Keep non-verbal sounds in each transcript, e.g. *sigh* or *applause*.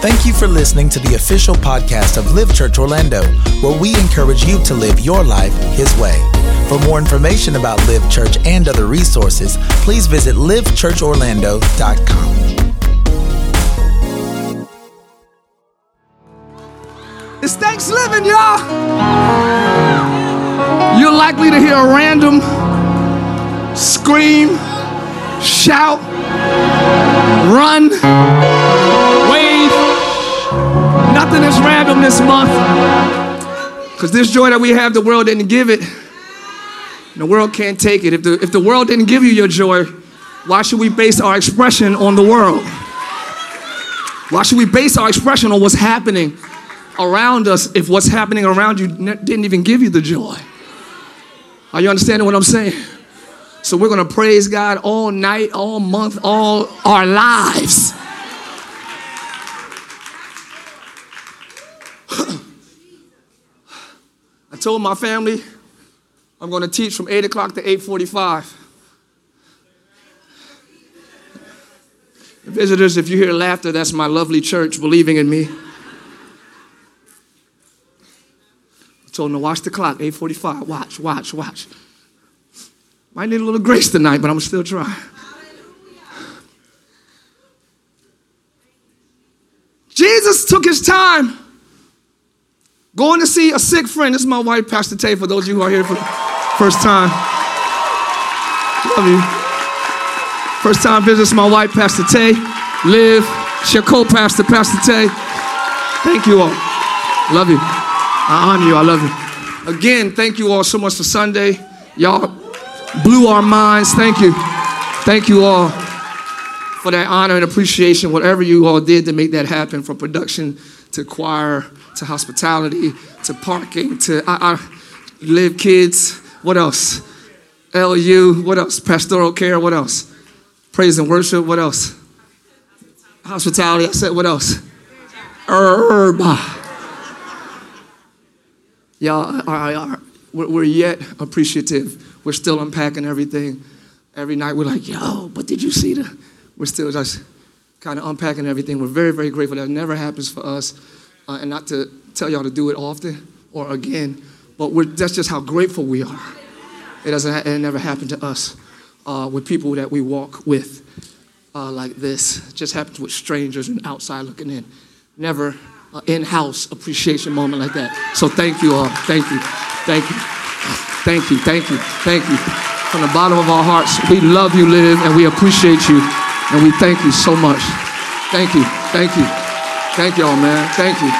Thank you for listening to the official podcast of Live Church Orlando, where we encourage you to live your life His way. For more information about Live Church and other resources, please visit livechurchorlando.com. It's Thanksgiving, y'all. You're likely to hear a random scream, shout, run, wave. Nothing is random this month. Because this joy that we have, the world didn't give it. The world can't take it. If the, if the world didn't give you your joy, why should we base our expression on the world? Why should we base our expression on what's happening around us if what's happening around you didn't even give you the joy? Are you understanding what I'm saying? So we're going to praise God all night, all month, all our lives. Told my family I'm going to teach from 8 o'clock to 8.45. Visitors, if you hear laughter, that's my lovely church believing in me. I told them to watch the clock, 8.45. Watch, watch, watch. Might need a little grace tonight, but I'm still trying. Jesus took his time going to see a sick friend. This is my wife, Pastor Tay, for those of you who are here for the first time. Love you. First time visits my wife, Pastor Tay. Live. She's co-pastor, Pastor Tay. Thank you all. Love you. I honor you. I love you. Again, thank you all so much for Sunday. Y'all blew our minds. Thank you. Thank you all for that honor and appreciation, whatever you all did to make that happen, from production to choir to hospitality to parking to I, I live kids. What else? LU. What else? Pastoral care. What else? Praise and worship. What else? Hospitality. I said, what else? Herb. Y'all are, are, we're yet appreciative. We're still unpacking everything. Every night we're like, yo, but did you see the? We're still just kind of unpacking everything. We're very, very grateful. That never happens for us. Uh, and not to tell y'all to do it often or again, but that's just how grateful we are. It doesn't. It never happened to us uh, with people that we walk with uh, like this. It just happens with strangers and outside looking in. Never uh, in-house appreciation moment like that. So thank you all. Thank you. Thank you. Thank you. Thank you. Thank you. From the bottom of our hearts, we love you, Live, and we appreciate you, and we thank you so much. Thank you. Thank you. Thank y'all, man. Thank you.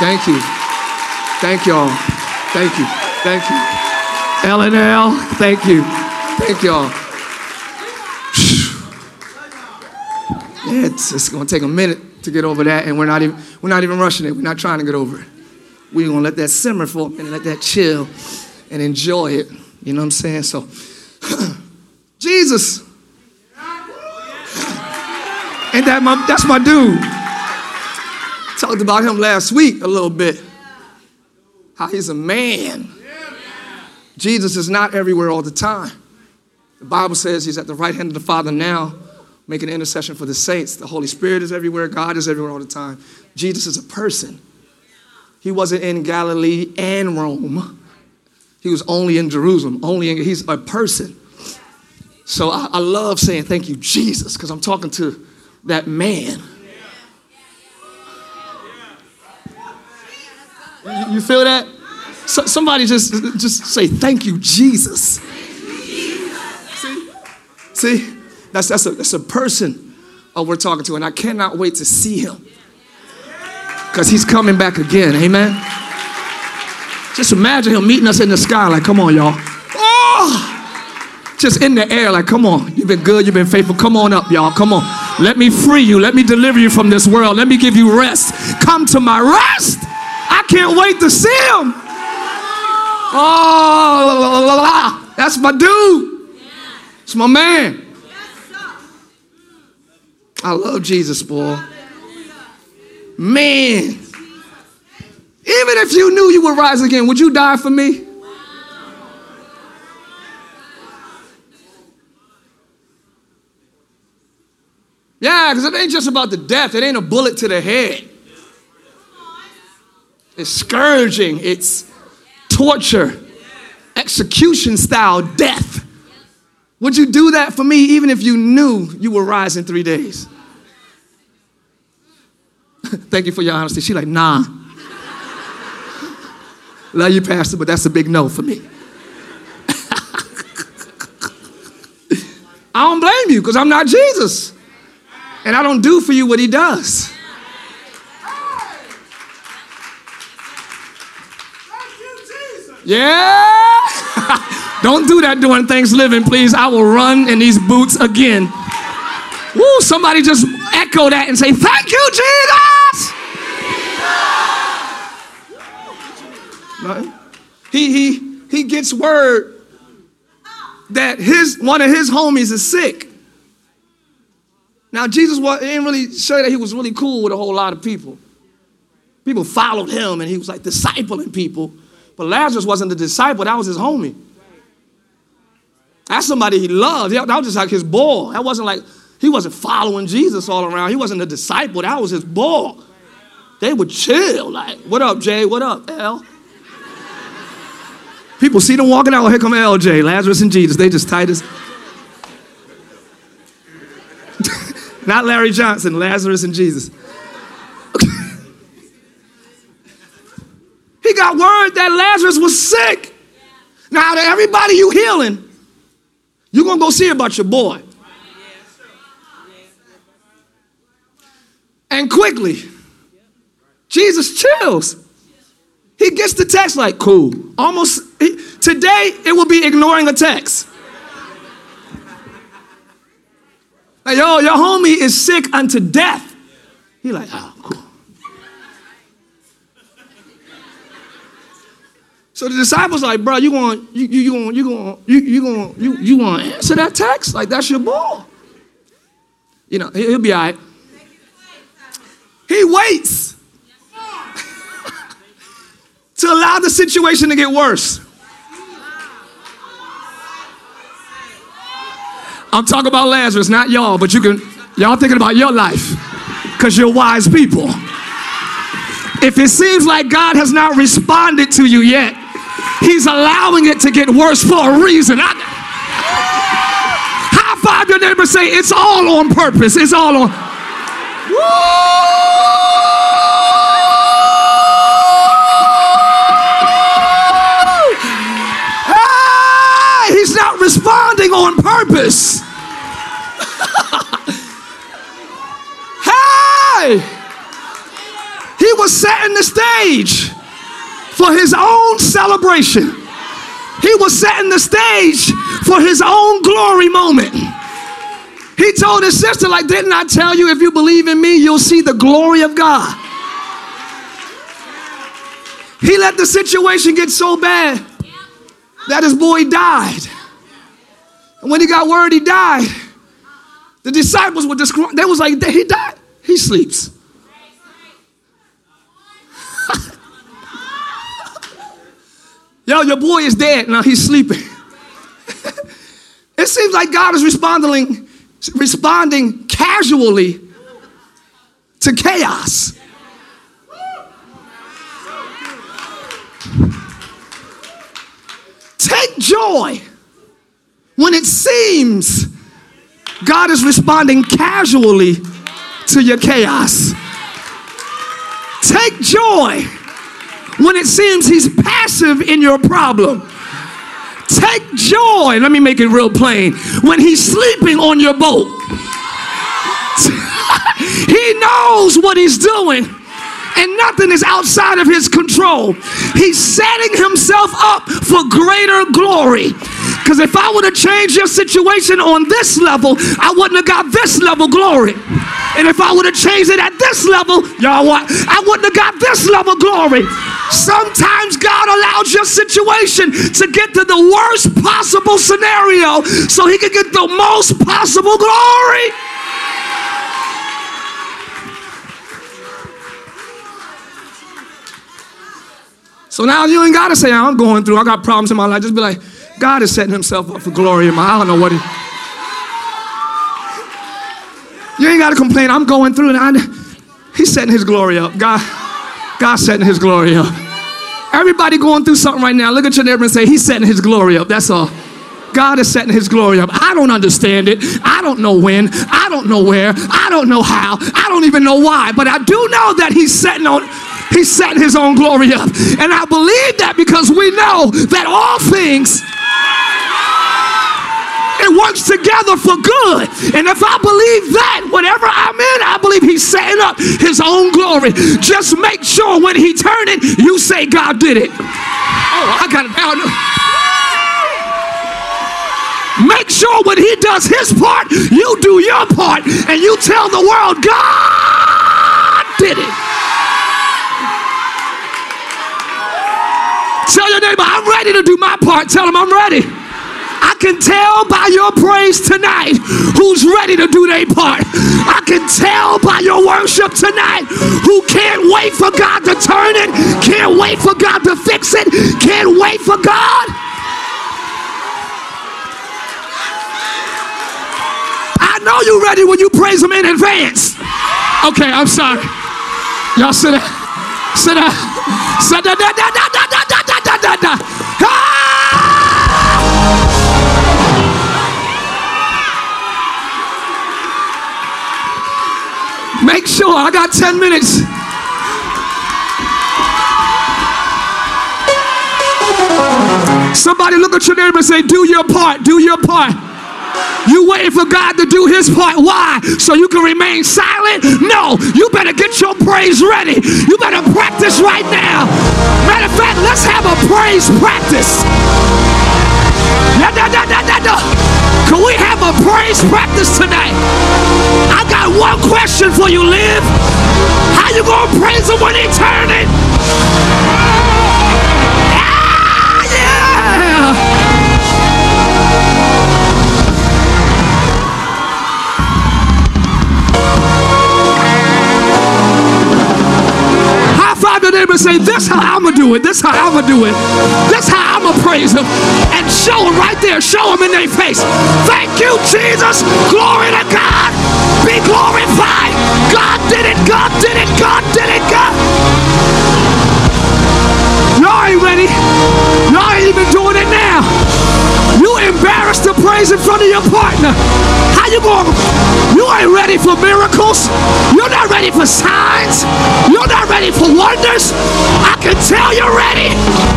Thank you. Thank y'all. Thank you. Thank you. L and L. Thank you. Thank y'all. *sighs* It's, it's gonna take a minute to get over that, and we're not even we're not even rushing it. We're not trying to get over it. We're gonna let that simmer for a minute, let that chill, and enjoy it. You know what I'm saying? So, *sighs* Jesus, and that my that's my dude. Talked about him last week a little bit. How he's a man. Jesus is not everywhere all the time. The Bible says he's at the right hand of the Father now, making intercession for the saints. The Holy Spirit is everywhere. God is everywhere all the time. Jesus is a person. He wasn't in Galilee and Rome. He was only in Jerusalem. Only in, he's a person. So I, I love saying thank you, Jesus, because I'm talking to that man. You, feel that? So, somebody just just say thank you, Jesus. See, see, that's that's a that's a person uh, we're talking to, and I cannot wait to see him because he's coming back again. Amen. Just imagine him meeting us in the sky, like, come on, y'all. Oh, just in the air, like, come on. You've been good, you've been faithful. Come on up, y'all. Come on. Let me free you. Let me deliver you from this world. Let me give you rest. Come to my rest. Can't wait to see him. Oh, that's my dude. It's my man. I love Jesus, boy. Man. Even if you knew you would rise again, would you die for me? Yeah, because it ain't just about the death, it ain't a bullet to the head. It's scourging, it's torture, execution style death. Would you do that for me even if you knew you would rise in three days? *laughs* Thank you for your honesty. She like, nah. Love you, Pastor, but that's a big no for me. *laughs* I don't blame you because I'm not Jesus. And I don't do for you what he does. Yeah. *laughs* don't do that during Thanksgiving, please. I will run in these boots again. Woo, somebody just echo that and say, Thank you, Jesus. He, he, he gets word that his, one of his homies is sick. Now, Jesus was, didn't really show that he was really cool with a whole lot of people. People followed him and he was like discipling people. But Lazarus wasn't the disciple, that was his homie. That's somebody he loved. That was just like his boy. That wasn't like, he wasn't following Jesus all around. He wasn't a disciple, that was his boy. They would chill, like, what up, Jay? What up, L? People see them walking out, oh, here come LJ, Lazarus and Jesus. They just tight as. *laughs* Not Larry Johnson, Lazarus and Jesus. He got word that Lazarus was sick. Now, to everybody you healing, you're going to go see about your boy. And quickly, Jesus chills. He gets the text like, cool. Almost, he, today it will be ignoring a text. Like, yo, your homie is sick unto death. He like, oh, cool. So the disciples like, bro, you want you you going you going you you going you you to answer that text? Like that's your ball. You know, he'll be all right. He waits *laughs* to allow the situation to get worse. I'm talking about Lazarus, not y'all, but you can, y'all thinking about your life because you're wise people. If it seems like God has not responded to you yet, He's allowing it to get worse for a reason. I, high five your neighbor, say, It's all on purpose. It's all on. Hey, he's not responding on purpose. *laughs* hey, he was setting the stage for his own celebration. He was setting the stage for his own glory moment. He told his sister, like, didn't I tell you if you believe in me, you'll see the glory of God? He let the situation get so bad that his boy died. And when he got word he died, the disciples were describing, they was like, he died. He sleeps. Yo, your boy is dead. Now he's sleeping. *laughs* it seems like God is responding, responding casually to chaos. Take joy when it seems God is responding casually to your chaos. Take joy when it seems he's passive in your problem. Take joy, let me make it real plain, when he's sleeping on your boat. *laughs* he knows what he's doing and nothing is outside of his control. He's setting himself up for greater glory. Because if I would have changed your situation on this level, I wouldn't have got this level glory. And if I would have changed it at this level, y'all what? I wouldn't have got this level glory. Sometimes God allows your situation to get to the worst possible scenario so he can get the most possible glory. So now you ain't got to say, I'm going through, I got problems in my life. Just be like, God is setting himself up for glory in my I don't know what he. You ain't got to complain. I'm going through, and I, He's setting His glory up. God, God's setting His glory up. Everybody going through something right now. Look at your neighbor and say, He's setting His glory up. That's all. God is setting his glory up. I don't understand it. I don't know when. I don't know where. I don't know how. I don't even know why. But I do know that he's setting on he's setting his own glory up. And I believe that because we know that all things works together for good. And if I believe that, whatever I'm in, I believe he's setting up his own glory. Just make sure when he turn it, you say God did it. Oh, I got it down. Make sure when he does his part, you do your part and you tell the world, God did it. Tell your neighbor, I'm ready to do my part. Tell him I'm ready. I can tell by your praise tonight who's ready to do their part. I can tell by your worship tonight who can't wait for God to turn it, can't wait for God to fix it, can't wait for God. I know you're ready when you praise Him in advance. Okay, I'm sorry. Y'all sit down. Sit down. Sit down. Da, da, da, da, da, da, da, da, da. Ah! Make sure I got 10 minutes. Somebody look at your neighbor and say, Do your part, do your part. You waiting for God to do his part. Why? So you can remain silent? No, you better get your praise ready. You better practice right now. Matter of fact, let's have a praise practice. Da, da, da. Can we have a praise practice tonight? I got one question for you, Liv. How you gonna praise him when he turn it? Neighbor and say, This how I'ma do it. This how I'ma do it. This how I'ma praise him. And show him right there. Show him in their face. Thank you, Jesus. Glory to God. Be glorified. God did it. God did it. God did it. God. Y'all ain't ready. Y'all ain't even doing it now. You embarrassed to praise in front of your partner. You going? You ain't ready for miracles. You're not ready for signs. You're not ready for wonders. I can tell you're ready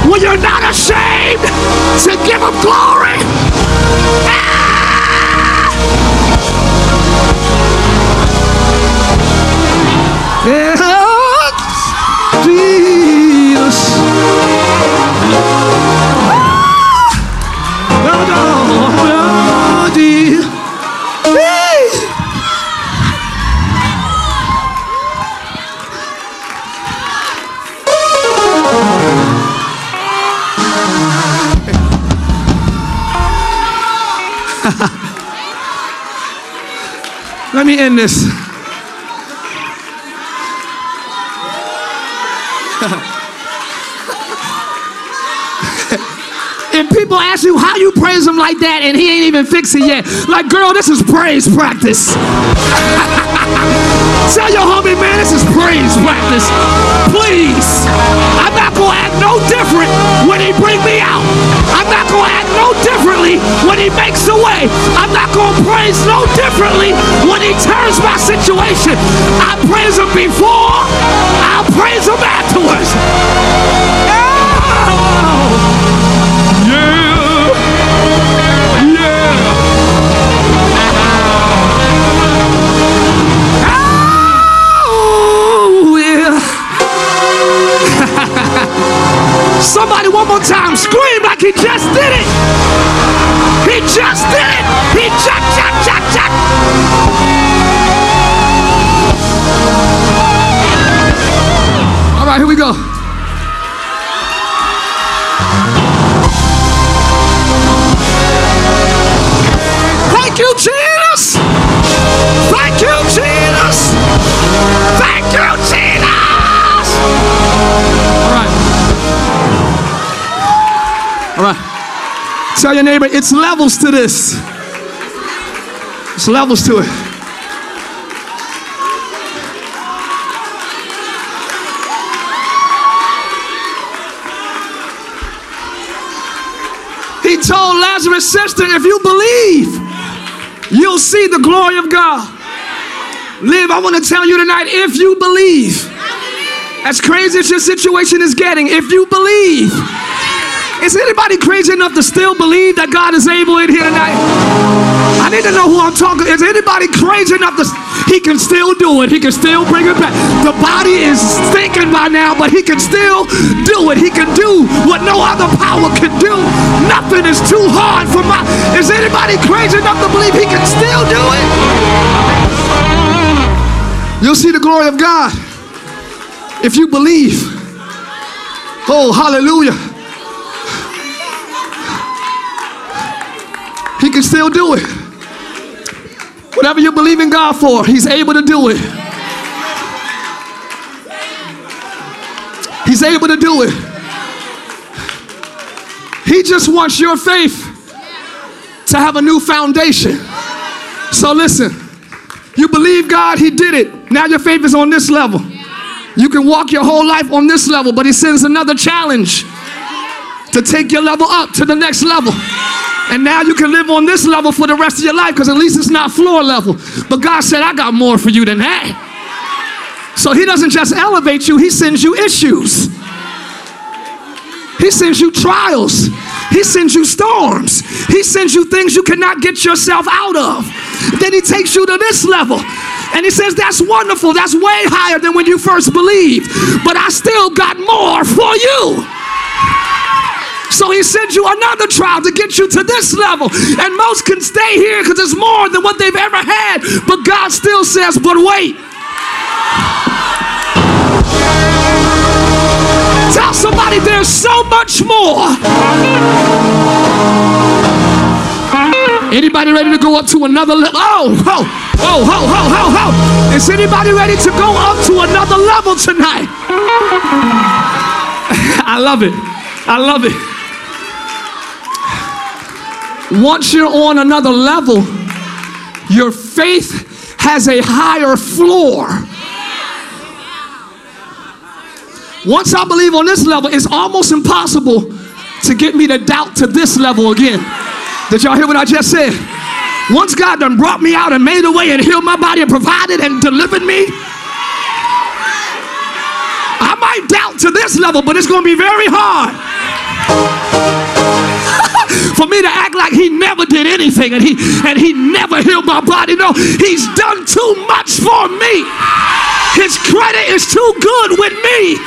when you're not ashamed to give him glory. Ah! Let me end this. *laughs* And people ask you how you praise him like that, and he ain't even fixed it yet. Like, girl, this is praise practice. *laughs* Tell your homie, man, this is praise practice. Please. I'm not gonna act no different when he bring me out. I'm not gonna act differently when he makes a way. I'm not gonna praise no differently when he turns my situation. I praise him before, I'll praise him afterwards. Tell your neighbor, it's levels to this. It's levels to it. He told Lazarus' sister, if you believe, you'll see the glory of God. Live, I want to tell you tonight, if you believe, as crazy as your situation is getting, if you believe, is anybody crazy enough to still believe that God is able in here tonight? I need to know who I'm talking. Is anybody crazy enough to? He can still do it. He can still bring it back. The body is stinking by now, but he can still do it. He can do what no other power can do. Nothing is too hard for my. Is anybody crazy enough to believe he can still do it? You'll see the glory of God if you believe. Oh, hallelujah. He can still do it. Whatever you believe in God for, He's able to do it. He's able to do it. He just wants your faith to have a new foundation. So listen, you believe God, He did it. Now your faith is on this level. You can walk your whole life on this level, but He sends another challenge to take your level up to the next level. And now you can live on this level for the rest of your life because at least it's not floor level. But God said, I got more for you than that. So He doesn't just elevate you, He sends you issues. He sends you trials. He sends you storms. He sends you things you cannot get yourself out of. Then He takes you to this level. And He says, That's wonderful. That's way higher than when you first believed. But I still got more for you. So he sends you another trial to get you to this level. And most can stay here because it's more than what they've ever had. But God still says, but wait. Tell somebody there's so much more. Anybody ready to go up to another level? Oh, oh, oh, oh, oh, oh, oh. Is anybody ready to go up to another level tonight? *laughs* I love it. I love it. Once you're on another level, your faith has a higher floor. Once I believe on this level, it's almost impossible to get me to doubt to this level again. Did y'all hear what I just said? Once God done brought me out and made a way and healed my body and provided and delivered me, I might doubt to this level, but it's going to be very hard for me to act like he never did anything and he and he never healed my body. No, he's done too much for me. His credit is too good with me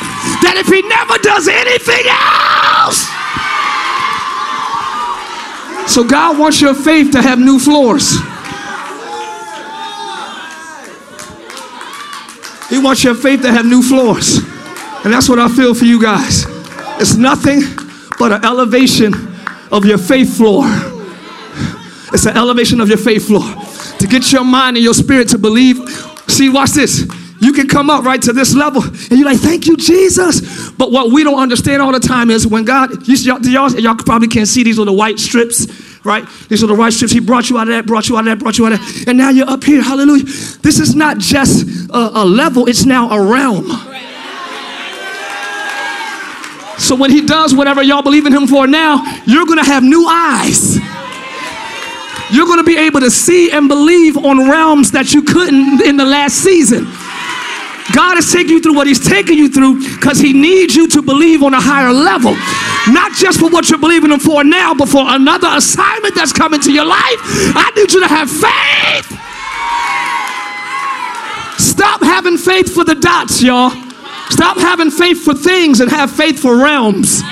that if he never does anything else. So God wants your faith to have new floors. He wants your faith to have new floors. And that's what I feel for you guys. It's nothing but an elevation of your faith floor. It's an elevation of your faith floor to get your mind and your spirit to believe. See, watch this. You can come up right to this level and you're like, thank you, Jesus. But what we don't understand all the time is when God, you, y'all, y'all, y'all probably can't see these little white strips, right? These little white strips. He brought you out of that, brought you out of that, brought you out of that. And now you're up here. Hallelujah. This is not just a, a level, it's now a realm. So when he does whatever y'all believe in him for now, you're going to have new eyes. You're going to be able to see and believe on realms that you couldn't in the last season. God is taking you through what He's taking you through because He needs you to believe on a higher level. Not just for what you're believing Him for now, but for another assignment that's coming to your life. I need you to have faith. Stop having faith for the dots, y'all. Stop having faith for things and have faith for realms.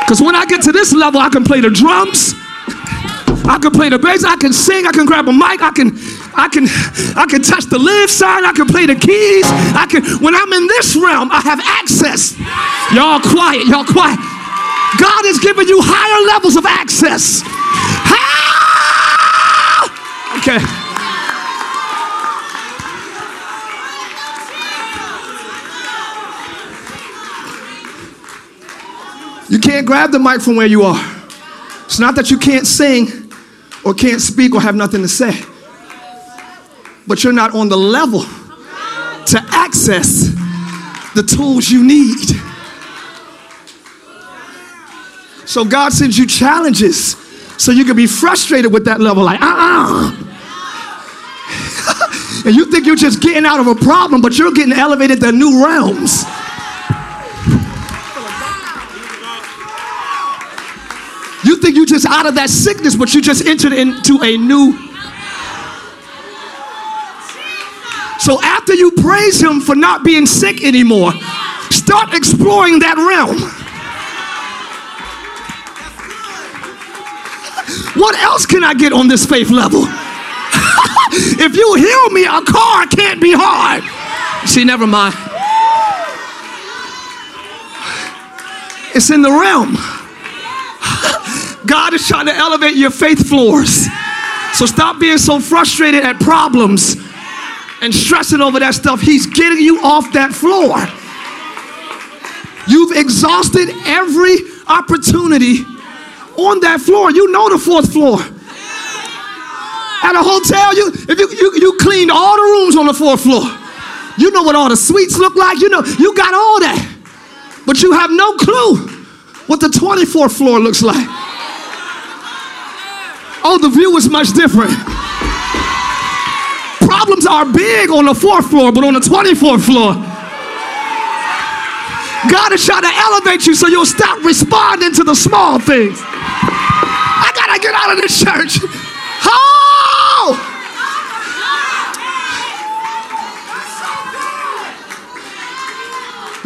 Because when I get to this level, I can play the drums. I can play the bass. I can sing. I can grab a mic. I can, I can, I can touch the live sign. I can play the keys. I can. When I'm in this realm, I have access. Y'all quiet. Y'all quiet. God is giving you higher levels of access. Okay. You can't grab the mic from where you are. It's not that you can't sing or can't speak or have nothing to say, but you're not on the level to access the tools you need. So God sends you challenges so you can be frustrated with that level, like, uh uh *laughs* and you think you're just getting out of a problem, but you're getting elevated to new realms. You think you're just out of that sickness, but you just entered into a new. So after you praise Him for not being sick anymore, start exploring that realm. What else can I get on this faith level? *laughs* if you heal me, a car can't be hard. See, never mind. It's in the realm. God is trying to elevate your faith floors. So stop being so frustrated at problems and stressing over that stuff. He's getting you off that floor. You've exhausted every opportunity on that floor. You know the fourth floor. At a hotel, you if you, you, you cleaned all the rooms on the fourth floor. You know what all the suites look like. You know, you got all that. But you have no clue what the 24th floor looks like. Oh, the view is much different. Problems are big on the fourth floor, but on the 24th floor, God is trying to elevate you so you'll stop responding to the small things. I gotta get out of this church. Oh!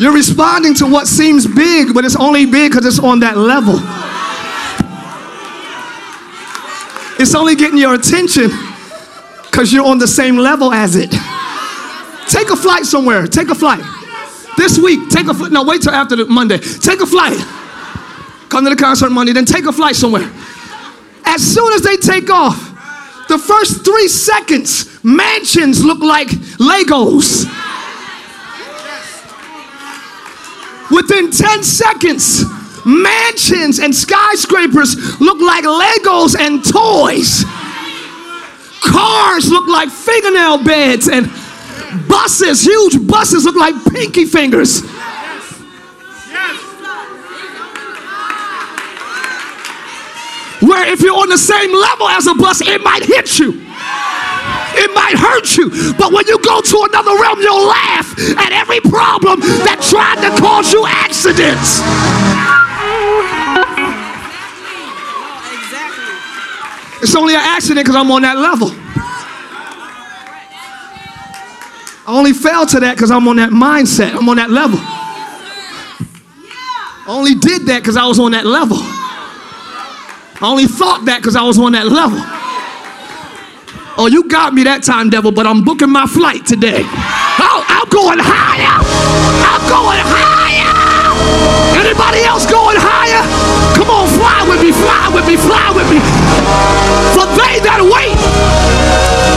You're responding to what seems big, but it's only big because it's on that level. It's only getting your attention because you're on the same level as it. Take a flight somewhere. Take a flight. This week, take a flight. No, wait till after the Monday. Take a flight. Come to the concert Monday, then take a flight somewhere. As soon as they take off, the first three seconds, mansions look like Legos. Within 10 seconds, mansions and skyscrapers look like Legos and toys. Cars look like fingernail beds, and buses, huge buses, look like pinky fingers. Where if you're on the same level as a bus, it might hit you. It might hurt you, but when you go to another realm, you'll laugh at every problem that tried to cause you accidents. It's only an accident because I'm on that level. I only fell to that because I'm on that mindset. I'm on that level. I only did that because I was on that level. I only thought that because I was on that level. Oh, you got me that time, devil, but I'm booking my flight today. Oh, I'm going higher. I'm going higher. Anybody else going higher? Come on, fly with me, fly with me, fly with me. For they that wait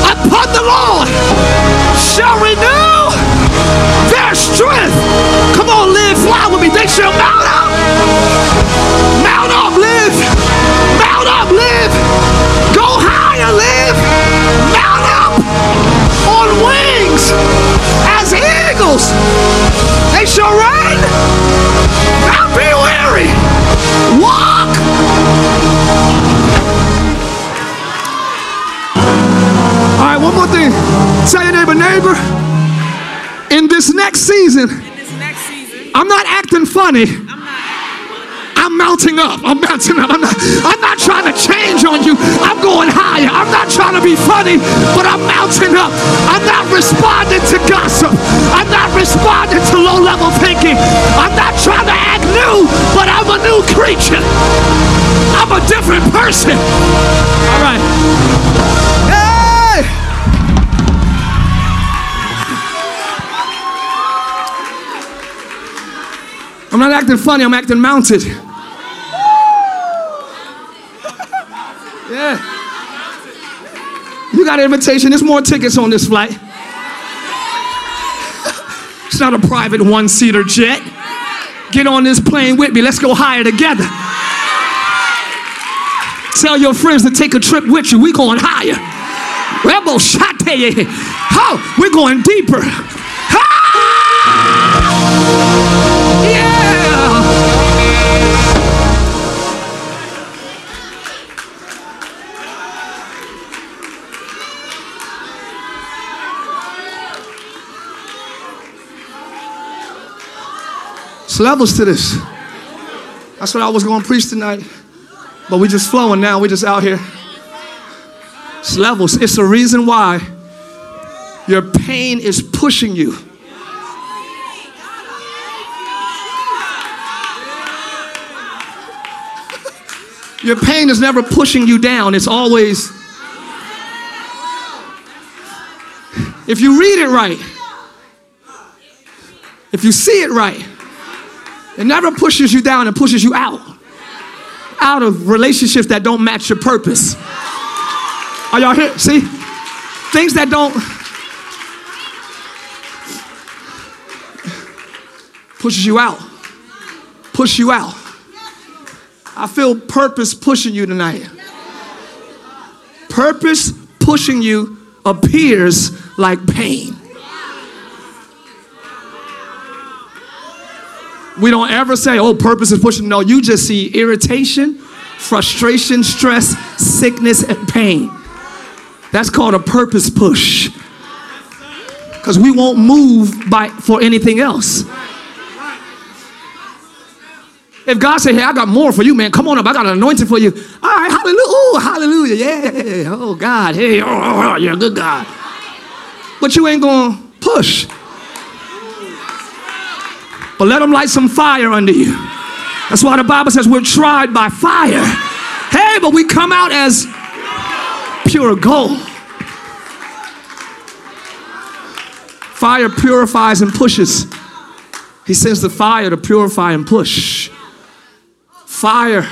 upon the Lord shall renew their strength. Come on, live, fly with me. They shall mount up. Mount up, live. I'm I'm mounting up. I'm mounting up. I'm not, I'm not trying to change on you. I'm going higher. I'm not trying to be funny, but I'm mounting up. I'm not responding to gossip. I'm not responding to low level thinking. I'm not trying to act new, but I'm a new creature. I'm a different person. All right. Not acting funny, I'm acting mounted. Yeah. You got an invitation. There's more tickets on this flight. It's not a private one seater jet. Get on this plane with me. Let's go higher together. Tell your friends to take a trip with you. We going higher. Rebel shot Oh, we're going deeper. It's levels to this. That's what I was going to preach tonight. But we just flowing now. We just out here. It's levels. It's the reason why your pain is pushing you. Your pain is never pushing you down. It's always If you read it right, if you see it right, it never pushes you down, it pushes you out. Out of relationships that don't match your purpose. Are y'all here? See? Things that don't pushes you out. Push you out. I feel purpose pushing you tonight. Purpose pushing you appears like pain. We don't ever say, oh, purpose is pushing. No, you just see irritation, frustration, stress, sickness, and pain. That's called a purpose push. Because we won't move by for anything else. If God say, hey, I got more for you, man, come on up. I got an anointing for you. All right, hallelujah. Ooh, hallelujah. Yeah. Oh, God. Hey, oh, oh, oh, you're a good God. But you ain't going to push. But let them light some fire under you. That's why the Bible says we're tried by fire. Hey, but we come out as pure gold. Fire purifies and pushes. He sends the fire to purify and push. Fire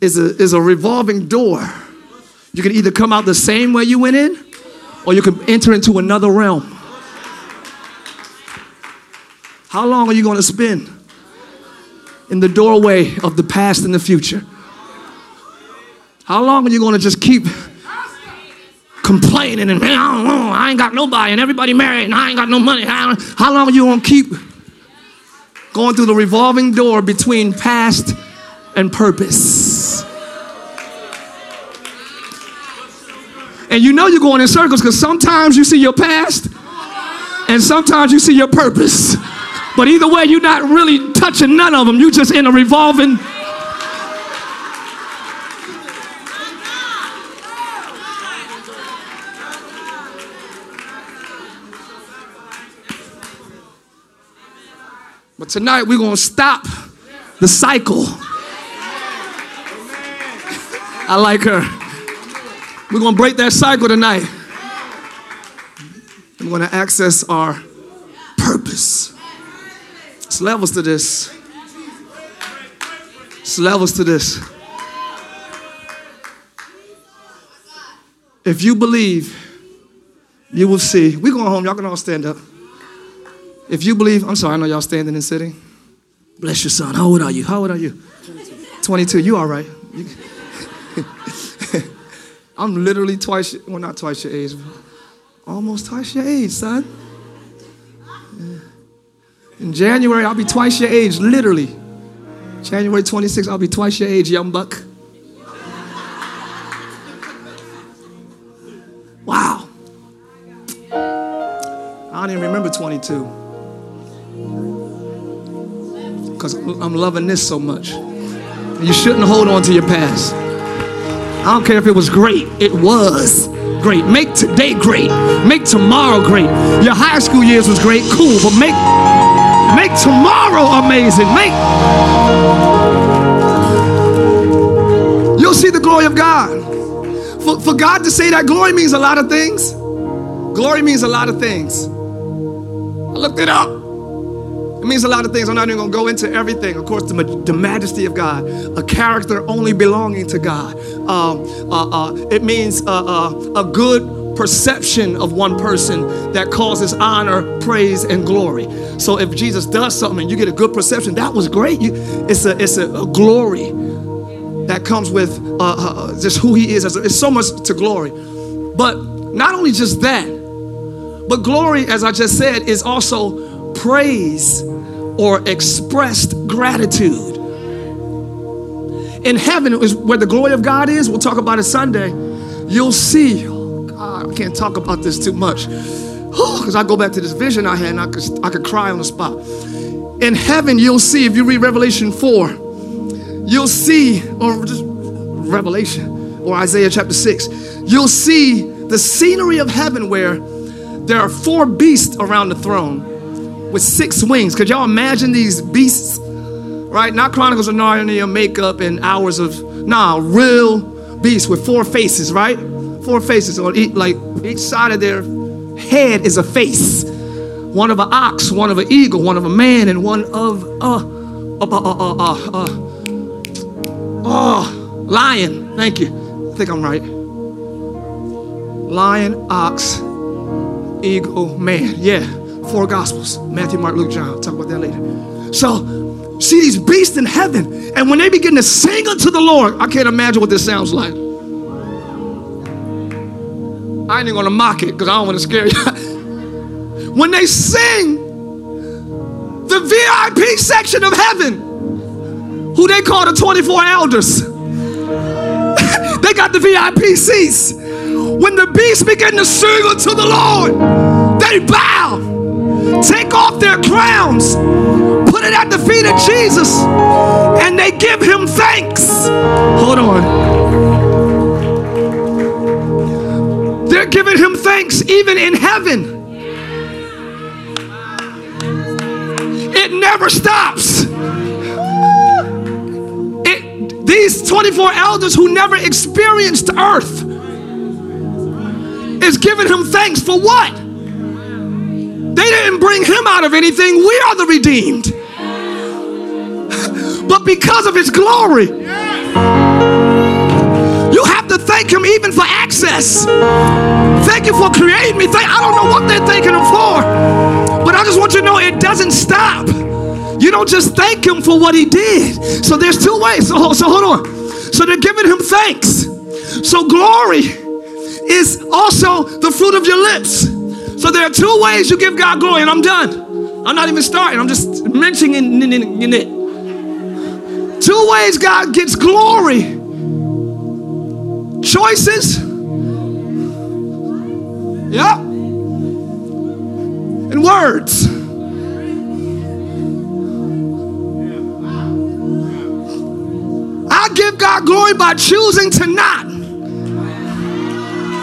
is a, is a revolving door. You can either come out the same way you went in, or you can enter into another realm. How long are you going to spend in the doorway of the past and the future? How long are you going to just keep complaining and I, I ain't got nobody and everybody married and I ain't got no money? How long are you going to keep going through the revolving door between past and purpose. And you know you're going in circles because sometimes you see your past and sometimes you see your purpose. But either way, you're not really touching none of them. You're just in a revolving. But tonight we're going to stop the cycle. I like her. We're going to break that cycle tonight. We're going to access our purpose. It's levels to this. It's levels to this. If you believe, you will see. We're going home. Y'all can all stand up. If you believe, I'm sorry, I know y'all standing and sitting. Bless your son. How old are you? How old are you? 22. 22. You all right. *laughs* I'm literally twice, well, not twice your age, almost twice your age, son. In January, I'll be twice your age, literally. January 26th, I'll be twice your age, young buck. Wow. I don't even remember 22 because I'm loving this so much. You shouldn't hold on to your past. I don't care if it was great, it was great. Make today great. Make tomorrow great. Your high school years was great, cool, but make make tomorrow amazing. Make You'll see the glory of God. For, for God to say that glory means a lot of things. Glory means a lot of things. I looked it up. It means a lot of things. I'm not even going to go into everything. Of course, the, the, majesty of God, a character only belonging to God. Um, uh, uh, it means uh, uh, a good perception of one person that causes honor, praise, and glory. So if Jesus does something and you get a good perception, that was great. You, it's a, it's a, a glory that comes with uh, uh, just who he is. It's so much to glory. But not only just that, but glory, as I just said, is also praise or expressed gratitude. In heaven is where the glory of God is. We'll talk about it Sunday. You'll see. Can't talk about this too much. *sighs* Because I go back to this vision I had and I could, I could cry on the spot. in heaven, you'll see, if you read Revelation 4, you'll see, or just Revelation, or Isaiah chapter 6, you'll see the scenery of heaven where there are four beasts around the throne with six wings. Could y'all imagine these beasts? Right? Not Chronicles of Narnia makeup and hours of, nah, real beasts with four faces, right? Four faces or like each side of their head is a face. One of an ox, one of an eagle, one of a man, and one of a, a, lion. Thank you. I think I'm right. Lion, ox, eagle, man. Yeah, four gospels Matthew, Mark, Luke, John. Talk about that later. So, see these beasts in heaven, and when they begin to sing unto the Lord, I can't imagine what this sounds like. I ain't even gonna mock it because I don't want to scare you. *laughs* when they sing, the VIP section of heaven, who they call the 24 elders, *laughs* they got the VIP seats. When the beasts begin to sing unto the Lord, they bow, take off their crowns, put it at the feet of Jesus, and they give him thanks. Hold on. Giving him thanks even in heaven. It never stops. It, these 24 elders who never experienced earth is giving him thanks for what? They didn't bring him out of anything. We are the redeemed. *laughs* But because of his glory, thank him even for access. Thank you for creating me. Thank, I don't know what they're thanking him for, but I just want you to know it doesn't stop. You don't just thank him for what he did. So there's two ways. So, so hold on. So they're giving him thanks. So glory is also the fruit of your lips. So there are two ways you give God glory, and I'm done. I'm not even starting. I'm just mentioning it. Two ways God gets glory choices. Yeah. And words. I give God glory by choosing to not.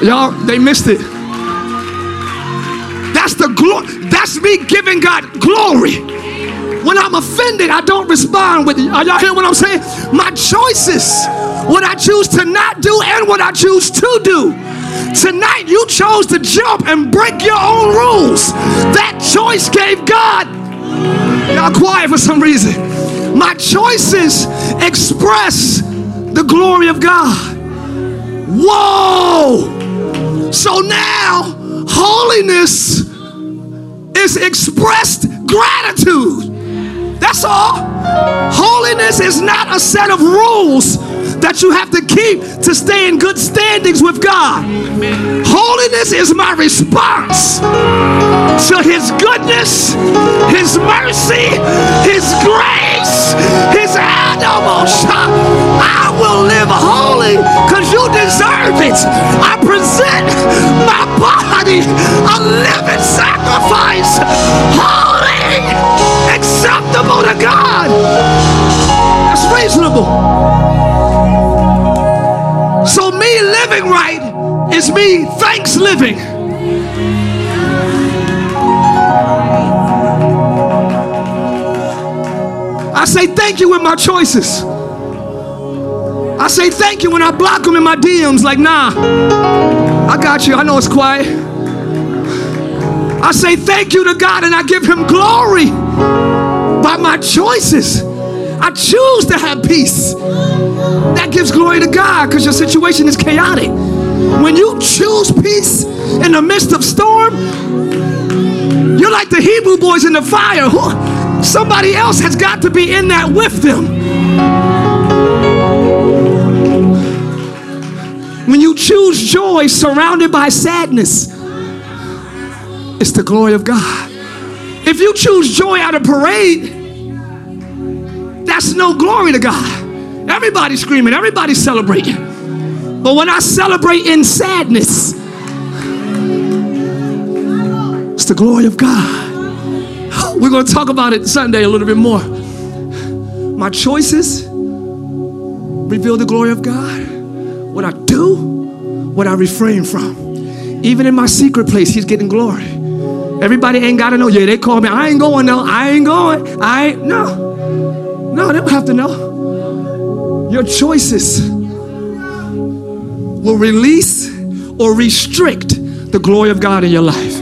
Y'all, they missed it. That's the glory. That's me giving God glory. When I'm offended, I don't respond with Are y'all hear what I'm saying? My choices, what I choose to not do and what I choose to do. Tonight, you chose to jump and break your own rules. That choice gave God. Y'all quiet for some reason. My choices express the glory of God. Whoa! So now, holiness is expressed gratitude. That's all. Holiness is not a set of rules that you have to keep to stay in good standings with God. Holiness is my response to His goodness, His mercy, His grace, His animals. I will live holy because you deserve it. I present my body a living sacrifice, holy, acceptable to God. That's reasonable. So, me living right is me thanks living. I say thank you with my choices. I say thank you when I block them in my DMs, like, nah, I got you. I know it's quiet. I say thank you to God and I give Him glory by my choices. I choose to have peace. That gives glory to God because your situation is chaotic. When you choose peace in the midst of storm, you're like the Hebrew boys in the fire. Somebody else has got to be in that with them. When you choose joy surrounded by sadness, it's the glory of God. If you choose joy at a parade, that's no glory to God. Everybody's screaming, everybody's celebrating. But when I celebrate in sadness, it's the glory of God. We're going to talk about it Sunday a little bit more. My choices reveal the glory of God. What I do, what I refrain from. Even in my secret place, He's getting glory. Everybody ain't got to know. Yeah, they call me. I ain't going though. I ain't going. I ain't. No. No, they don't have to know. Your choices will release or restrict the glory of God in your life.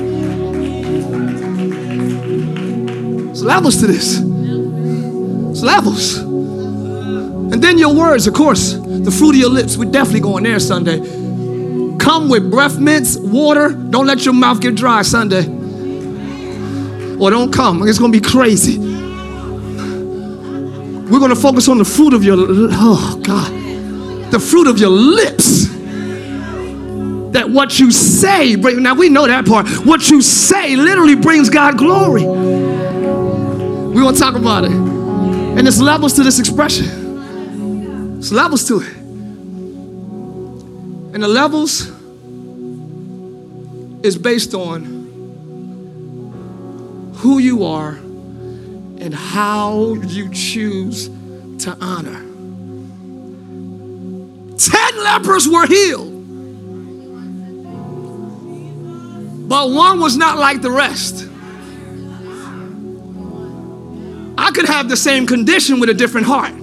Levels to this. There's levels. And then your words, of course, the fruit of your lips. We're definitely going there Sunday. Come with breath mints, water. Don't let your mouth get dry Sunday. Or don't come. It's going to be crazy. We're going to focus on the fruit of your, oh God, the fruit of your lips that what you say now we know that part what you say literally brings god glory want to talk about it. And there's levels to this expression. There's levels to it. And the levels is based on who you are and how you choose to honor. Ten lepers were healed. But one was not like the rest. Could have the same condition with a different heart.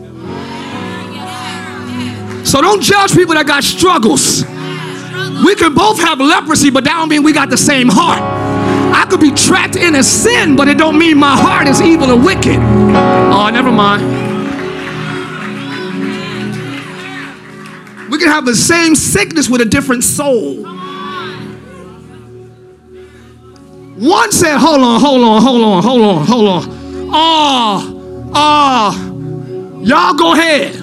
So don't judge people that got struggles. We could both have leprosy, but that don't mean we got the same heart. I could be trapped in a sin, but it don't mean my heart is evil and wicked. Oh, never mind. We can have the same sickness with a different soul. One said, Hold on, hold on, hold on, hold on, hold on. Oh, ah. y'all go ahead.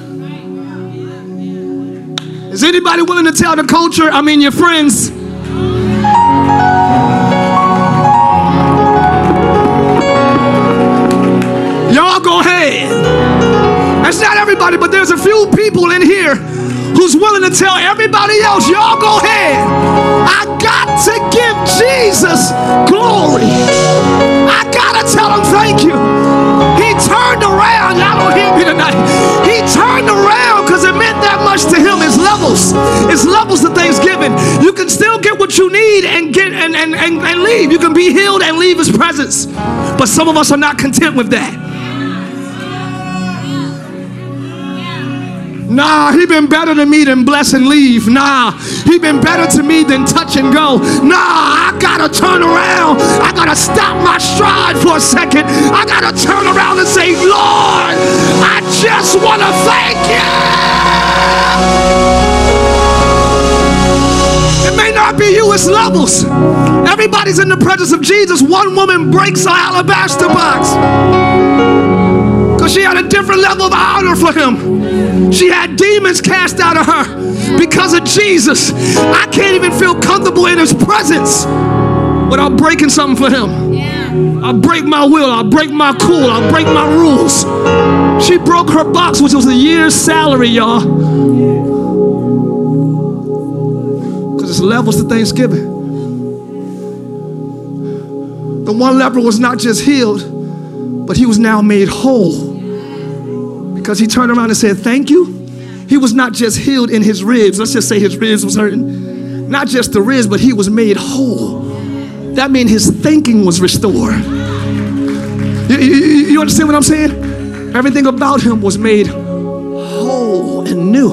Is anybody willing to tell the culture, I mean your friends? Y'all go ahead. That's not everybody, but there's a few people in here who's willing to tell everybody else, y'all go ahead. I got to give Jesus glory. I got to tell him thank you. He turned around. Y'all don't hear me tonight. He turned around because it meant that much to him. It's levels. It's levels to Thanksgiving. You can still get what you need and get and, and, and, and leave. You can be healed and leave his presence. But some of us are not content with that. Nah, he been better to me than bless and leave. Nah, he been better to me than touch and go. Nah, I gotta turn around. I gotta stop my stride for a second. I gotta turn around and say, Lord, I just wanna thank you. It may not be you, it's levels. Everybody's in the presence of Jesus. One woman breaks her alabaster box she had a different level of honor for him. She had demons cast out of her because of Jesus. I can't even feel comfortable in his presence without breaking something for him. Yeah. I'll break my will, I'll break my cool, I'll break my rules. She broke her box, which was a year's salary, y'all. Because it's levels to Thanksgiving. The one leper was not just healed, but he was now made whole because he turned around and said, Thank you. He was not just healed in his ribs. Let's just say his ribs was hurting. Not just the ribs, but he was made whole. That means his thinking was restored. You, you, you understand what I'm saying? Everything about him was made whole and new.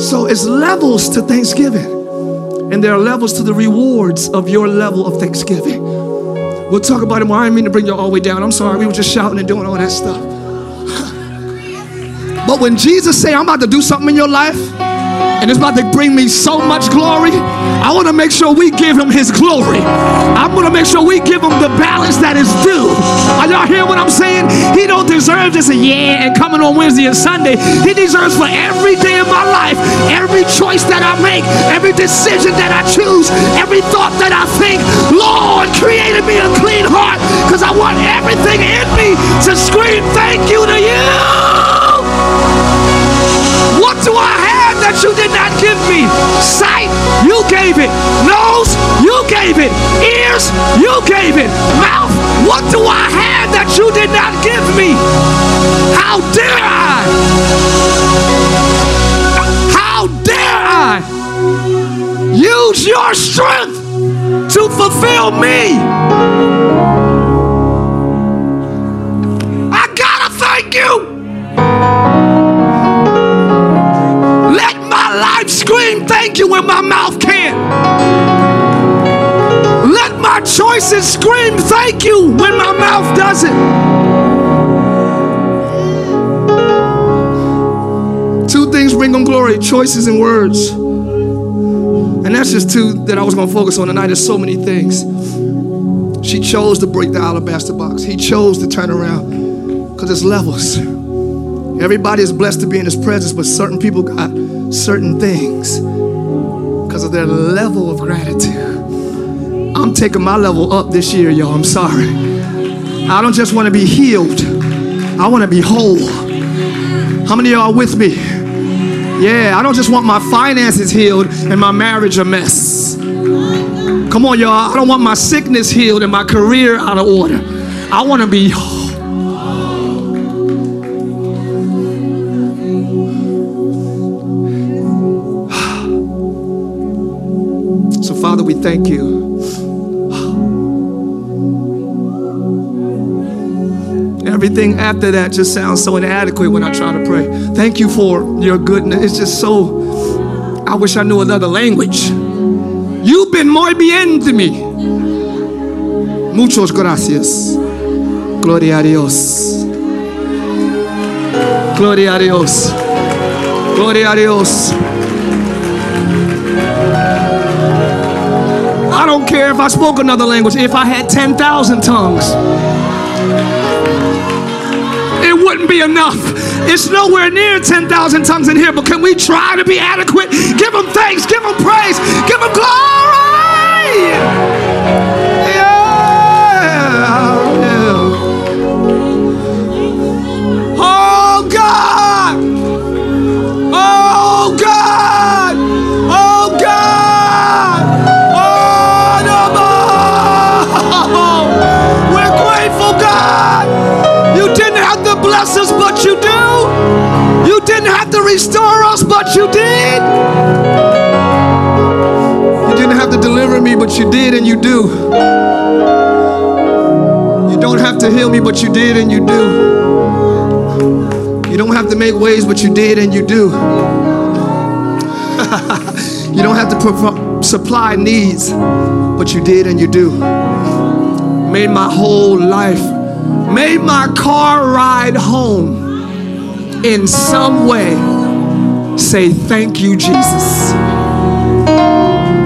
So it's levels to Thanksgiving. And there are levels to the rewards of your level of Thanksgiving. We'll talk about it more. I didn't mean to bring you all the way down. I'm sorry. We were just shouting and doing all that stuff. But when Jesus say, I'm about to do something in your life, and it's about to bring me so much glory, I want to make sure we give him his glory. I'm going to make sure we give him the balance that is due. Are y'all hearing what I'm saying? He don't deserve just a yeah and coming on Wednesday and Sunday. He deserves for every day of my life, every choice that I make, every decision that I choose, every thought that I think. Lord, created me a clean heart because I want everything in me to scream thank you to you. What do I have that you did not give me? Sight, you gave it. Nose, you gave it. Ears, you gave it. Mouth, what do I have that you did not give me? How dare I? How dare I use your strength to fulfill me? I gotta thank you. Scream thank you when my mouth can't. Let my choices scream thank you when my mouth doesn't. Two things bring him glory choices and words. And that's just two that I was going to focus on tonight. There's so many things. She chose to break the alabaster box, he chose to turn around because it's levels. Everybody is blessed to be in his presence, but certain people got certain things because of their level of gratitude. I'm taking my level up this year, y'all. I'm sorry. I don't just want to be healed, I want to be whole. How many of y'all with me? Yeah, I don't just want my finances healed and my marriage a mess. Come on, y'all. I don't want my sickness healed and my career out of order. I want to be whole. Thank you. Everything after that just sounds so inadequate when I try to pray. Thank you for your goodness. It's just so, I wish I knew another language. You've been muy bien to me. Muchos gracias. Gloria a Dios. Gloria a Dios. Gloria a Dios. I don't care if I spoke another language, if I had 10,000 tongues, it wouldn't be enough. It's nowhere near 10,000 tongues in here, but can we try to be adequate? Give them thanks, give them praise, give them glory. Didn't have to restore us, but you did. You didn't have to deliver me, but you did, and you do. You don't have to heal me, but you did, and you do. You don't have to make ways, but you did, and you do. *laughs* you don't have to pro- supply needs, but you did, and you do. Made my whole life, made my car ride home in some way say thank you, Jesus.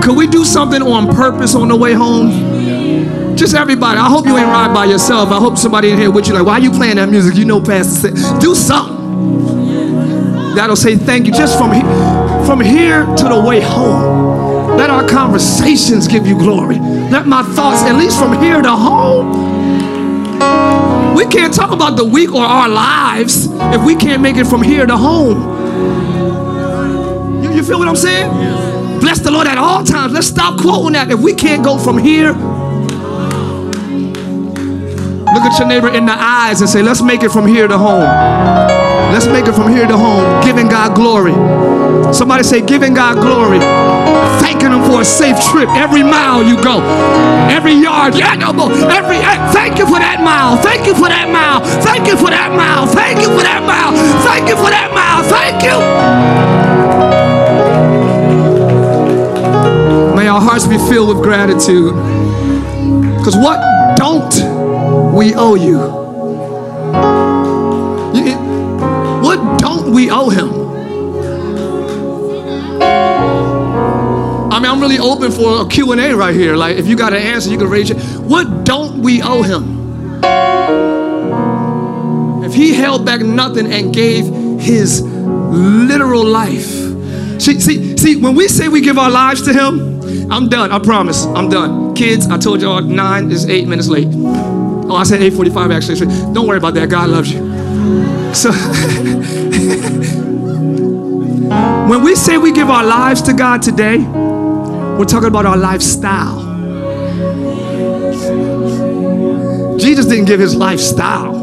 Could we do something on purpose on the way home? Just everybody. I hope you ain't ride by yourself. I hope somebody in here with you like, why are you playing that music? You know Pastor said. Do something. That'll say thank you. Just from, he- from here to the way home. Let our conversations give you glory. Let my thoughts, at least from here to home. We can't talk about the week or our lives if we can't make it from here to home. You, you feel what I'm saying? Bless the Lord at all times. Let's stop quoting that. If we can't go from here, look at your neighbor in the eyes and say, let's make it from here to home. Let's make it from here to home, giving God glory. Somebody say, giving God glory. A safe trip every mile you go, every yard, every. eh, Thank you for that mile. Thank you for that mile. Thank you for that mile. Thank you for that mile. Thank you for that mile. Thank you. May our hearts be filled with gratitude. Because what don't we owe? You- What don't we owe him? I mean, I'm really open for a Q&A right here. Like, if you got an answer, you can raise it. What don't we owe him? If he held back nothing and gave his literal life. See, see, see, when we say we give our lives to him, I'm done. I promise. I'm done. Kids, I told y'all nine is eight minutes late. Oh, I said 8:45 actually. Don't worry about that. God loves you. So *laughs* when we say we give our lives to God today, we're talking about our lifestyle. Jesus didn't give his lifestyle. *laughs*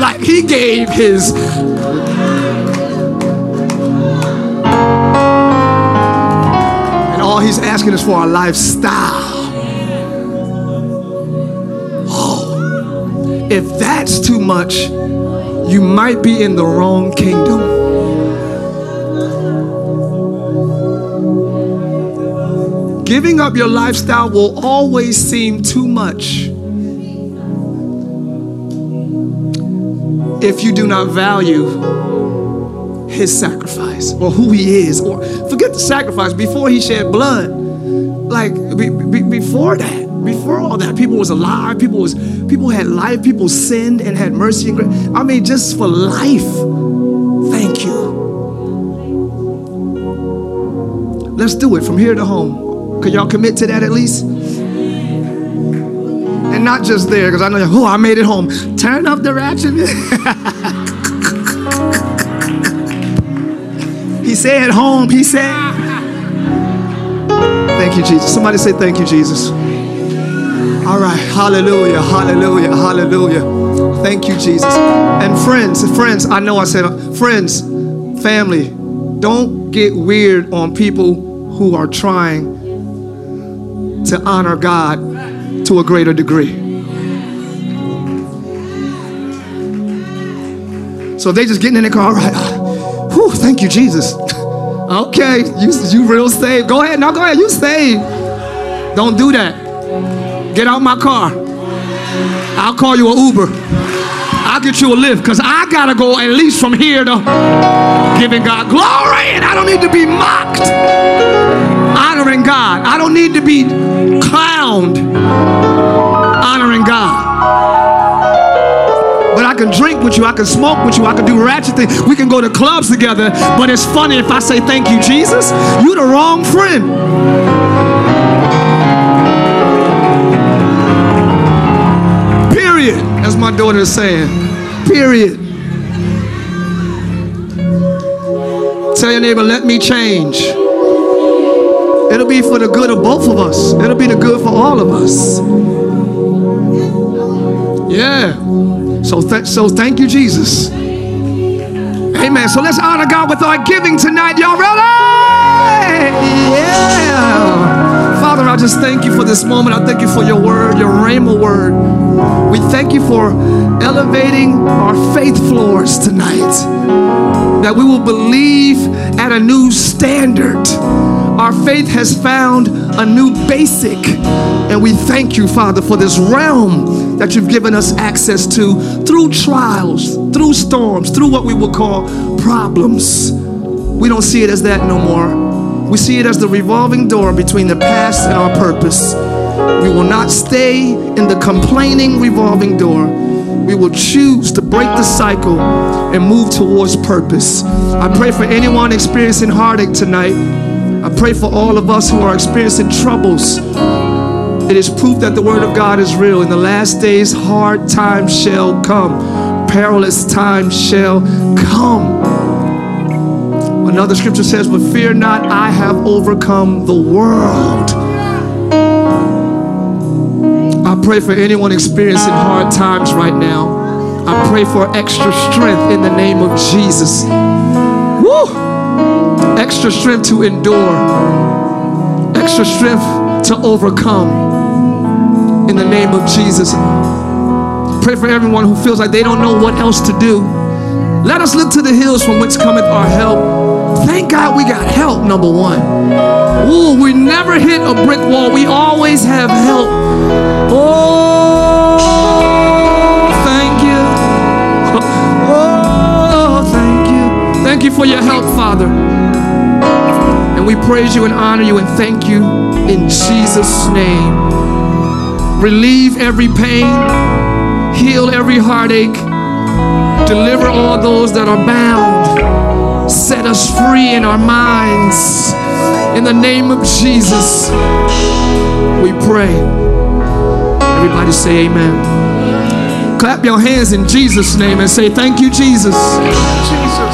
like he gave his and all he's asking is for our lifestyle. Oh, if that's too much, you might be in the wrong kingdom. Giving up your lifestyle will always seem too much if you do not value his sacrifice or who he is. Or forget the sacrifice before he shed blood. Like be, be, before that, before all that, people was alive, people was people had life, people sinned and had mercy and grace. I mean, just for life. Thank you. Let's do it from here to home. Can y'all commit to that at least? And not just there, because I know, oh, I made it home. Turn up the ratchet. *laughs* he said home. He said. Thank you, Jesus. Somebody say thank you, Jesus. All right. Hallelujah. Hallelujah. Hallelujah. Thank you, Jesus. And friends, friends, I know I said, friends, family, don't get weird on people who are trying to honor God to a greater degree. So they just getting in the car, all right. Ah, whew, thank you, Jesus. *laughs* okay, you, you real saved. Go ahead, now go ahead, you saved. Don't do that. Get out my car. I'll call you an Uber. I'll get you a Lyft because I got to go at least from here to giving God glory and I don't need to be mocked honoring God. I don't need to be clowned honoring God. But I can drink with you, I can smoke with you, I can do ratchet things. We can go to clubs together. But it's funny if I say thank you, Jesus, you're the wrong friend. Period. As my daughter is saying. Period. Tell your neighbor, let me change. It'll be for the good of both of us. It'll be the good for all of us. Yeah. So, th- so thank you, Jesus. Amen. So let's honor God with our giving tonight. Y'all ready? Yeah. Father, I just thank you for this moment. I thank you for your word, your rhema word. We thank you for elevating our faith floors tonight. That we will believe at a new standard. Our faith has found a new basic. And we thank you, Father, for this realm that you've given us access to through trials, through storms, through what we will call problems. We don't see it as that no more. We see it as the revolving door between the past and our purpose. We will not stay in the complaining revolving door. We will choose to break the cycle and move towards purpose. I pray for anyone experiencing heartache tonight. I pray for all of us who are experiencing troubles. It is proof that the Word of God is real. In the last days, hard times shall come, perilous times shall come. Another scripture says, But fear not, I have overcome the world. I pray for anyone experiencing hard times right now. I pray for extra strength in the name of Jesus. Woo! Extra strength to endure, extra strength to overcome in the name of Jesus. Pray for everyone who feels like they don't know what else to do. Let us look to the hills from which cometh our help. Thank God we got help, number one. Ooh, we never hit a brick wall. We always have help. Oh, you. For your help, Father. And we praise you and honor you and thank you in Jesus' name. Relieve every pain, heal every heartache, deliver all those that are bound, set us free in our minds. In the name of Jesus, we pray. Everybody say amen. Clap your hands in Jesus' name and say, Thank you, Jesus. Jesus.